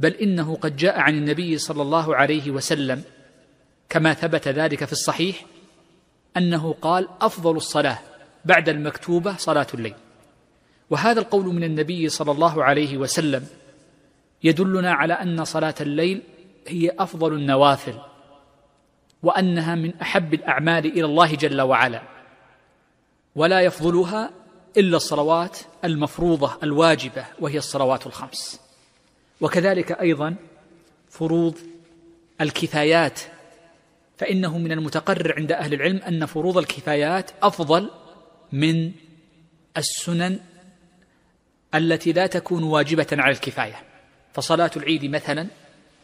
بل إنه قد جاء عن النبي صلى الله عليه وسلم كما ثبت ذلك في الصحيح أنه قال أفضل الصلاة بعد المكتوبة صلاة الليل. وهذا القول من النبي صلى الله عليه وسلم يدلنا على أن صلاة الليل هي أفضل النوافل وأنها من أحب الأعمال إلى الله جل وعلا ولا يفضلها إلا الصلوات المفروضة الواجبة وهي الصلوات الخمس. وكذلك أيضا فروض الكفايات فإنه من المتقرر عند أهل العلم أن فروض الكفايات أفضل من السنن التي لا تكون واجبة على الكفاية. فصلاة العيد مثلا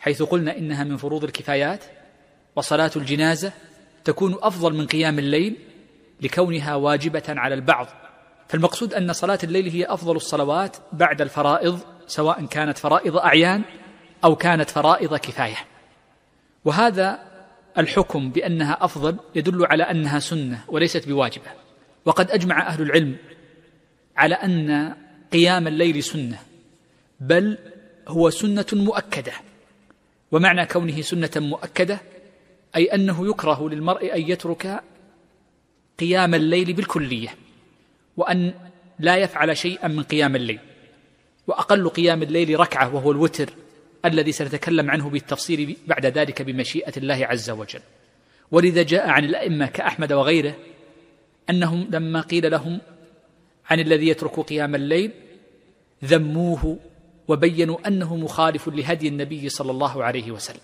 حيث قلنا إنها من فروض الكفايات وصلاة الجنازة تكون أفضل من قيام الليل لكونها واجبة على البعض. فالمقصود أن صلاة الليل هي أفضل الصلوات بعد الفرائض سواء كانت فرائض أعيان أو كانت فرائض كفاية. وهذا الحكم بأنها أفضل يدل على أنها سنة وليست بواجبة. وقد أجمع أهل العلم على أن قيام الليل سنة بل هو سنة مؤكدة. ومعنى كونه سنة مؤكدة أي أنه يكره للمرء أن يترك قيام الليل بالكلية وأن لا يفعل شيئا من قيام الليل. وأقل قيام الليل ركعة وهو الوتر الذي سنتكلم عنه بالتفصيل بعد ذلك بمشيئة الله عز وجل. ولذا جاء عن الأئمة كأحمد وغيره أنهم لما قيل لهم عن الذي يترك قيام الليل ذموه وبينوا أنه مخالف لهدي النبي صلى الله عليه وسلم.